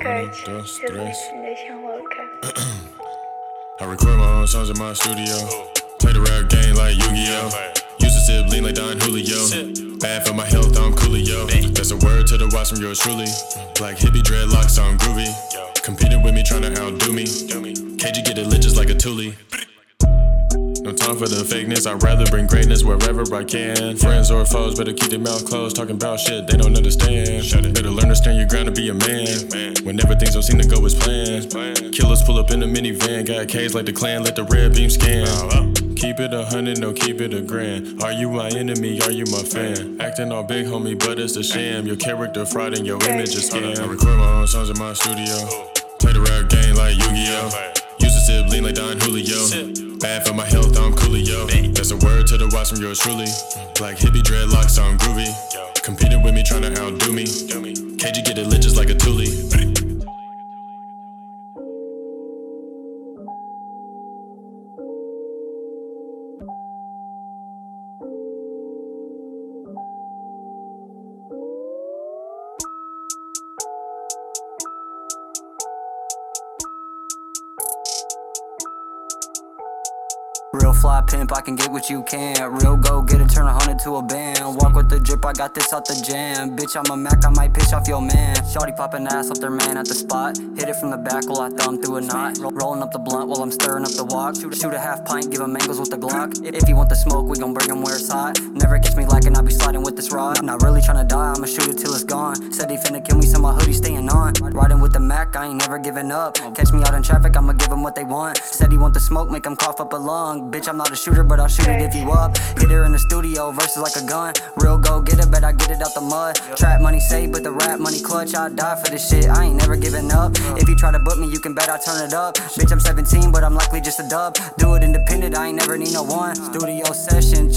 Uno, dos, tres. gosto de deixar louca. I record my own songs in my studio. Play the rap game like Yu-Gi-Oh. Use to sip lean like Don Julio. Bad for my health, I'm coolio. That's a word to the watch from yours truly. Black hippie dreadlocks, I'm groovy. Competing with me, trying to outdo me. KG get it lit just like a Thule. No time for the fakeness, I'd rather bring greatness wherever I can. Friends or foes, better keep their mouth closed, talking about shit they don't understand. Better learn to stand your ground and be a man. Whenever things don't seem to go as planned. Killers pull up in a minivan, got K's like the clan, let the red beam scan. Keep it a hundred, no, keep it a grand. Are you my enemy? Are you my fan? Acting all big, homie, but it's a sham. Your character fraud and your image is scam. I record my own songs in my studio. Play the rap game like Yu-Gi-Oh. To sip lean like Don Julio. Bad for my health, I'm coolio. That's a word to the watch from yours truly. Black hippie dreadlocks, I'm groovy. Competing with me, trying to outdo me. KG get it lit just like a Thule. Real fly pimp, I can get what you can. Real go get it, turn a hundred to a band. Walk with the drip, I got this out the jam. Bitch, I'm a Mac, I might pitch off your man. Shawty poppin' ass off their man at the spot. Hit it from the back while I thumb through a knot. Ro- Rolling up the blunt while I'm stirring up the wok. Shoot, shoot a half pint, give him with the Glock. If you want the smoke, we gon' bring him where it's hot. Never catch me lacking, I be sliding with this rod. Not really tryna die, I'ma shoot it till it's gone. Said he finna kill me, so my hoodie staying on. Riding with the Mac, I ain't never giving up. Catch me out in traffic, I'ma give him what they want. Said he want the smoke, make him cough up a lung. Bitch, I'm not a shooter, but I'll shoot it if you up. Hit her in the studio, verses like a gun. Real go get it, bet I get it out the mud. Trap money saved, but the rap money clutch. I die for this shit, I ain't never giving up. If you try to book me, you can bet I turn it up. Bitch, I'm 17, but I'm likely just a dub. Do it independent, I ain't never need no one. Studio session,